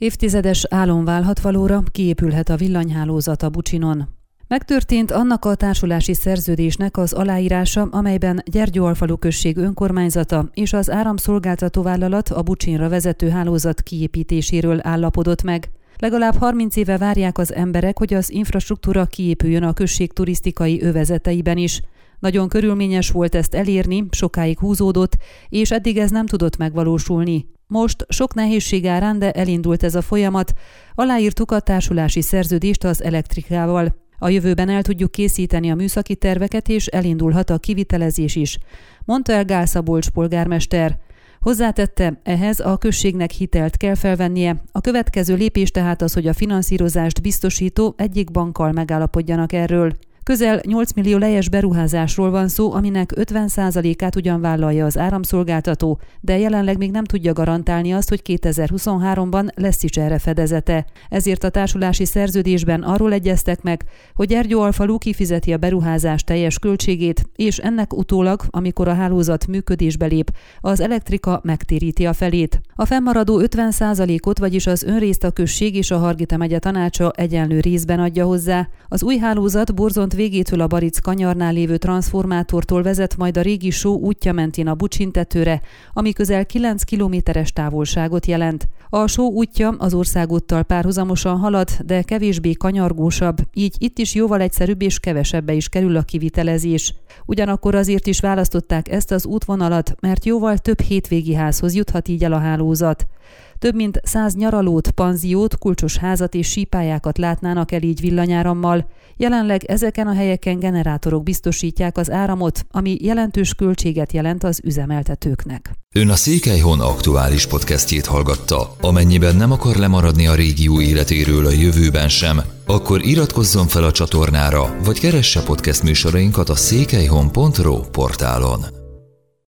Évtizedes álom válhat valóra, kiépülhet a villanyhálózat a Bucsinon. Megtörtént annak a társulási szerződésnek az aláírása, amelyben Gyergyóalfalu község önkormányzata és az áramszolgáltató vállalat a Bucsinra vezető hálózat kiépítéséről állapodott meg. Legalább 30 éve várják az emberek, hogy az infrastruktúra kiépüljön a község turisztikai övezeteiben is. Nagyon körülményes volt ezt elérni, sokáig húzódott, és eddig ez nem tudott megvalósulni. Most sok nehézség árán, de elindult ez a folyamat. Aláírtuk a társulási szerződést az elektrikával. A jövőben el tudjuk készíteni a műszaki terveket, és elindulhat a kivitelezés is, mondta el Gál polgármester. Hozzátette, ehhez a községnek hitelt kell felvennie. A következő lépés tehát az, hogy a finanszírozást biztosító egyik bankkal megállapodjanak erről. Közel 8 millió lejes beruházásról van szó, aminek 50%-át ugyan vállalja az áramszolgáltató, de jelenleg még nem tudja garantálni azt, hogy 2023-ban lesz is erre fedezete. Ezért a társulási szerződésben arról egyeztek meg, hogy Ergyóalfalu kifizeti a beruházás teljes költségét, és ennek utólag, amikor a hálózat működésbe lép, az elektrika megtéríti a felét. A fennmaradó 50%-ot, vagyis az önrészt a község és a Hargita megye tanácsa egyenlő részben adja hozzá. Az új hálózat Borzont végétől a Baric kanyarnál lévő transformátortól vezet majd a régi só útja mentén a Bucsintetőre, ami közel 9 kilométeres távolságot jelent. A só útja az országúttal párhuzamosan halad, de kevésbé kanyargósabb, így itt is jóval egyszerűbb és kevesebbe is kerül a kivitelezés. Ugyanakkor azért is választották ezt az útvonalat, mert jóval több hétvégi házhoz juthat így el a hálózat. Több mint száz nyaralót, panziót, kulcsos házat és sípályákat látnának el így villanyárammal. Jelenleg ezeken a helyeken generátorok biztosítják az áramot, ami jelentős költséget jelent az üzemeltetőknek. Ön a Székelyhon aktuális podcastjét hallgatta. Amennyiben nem akar lemaradni a régió életéről a jövőben sem, akkor iratkozzon fel a csatornára, vagy keresse podcast műsorainkat a székelyhon.pro portálon.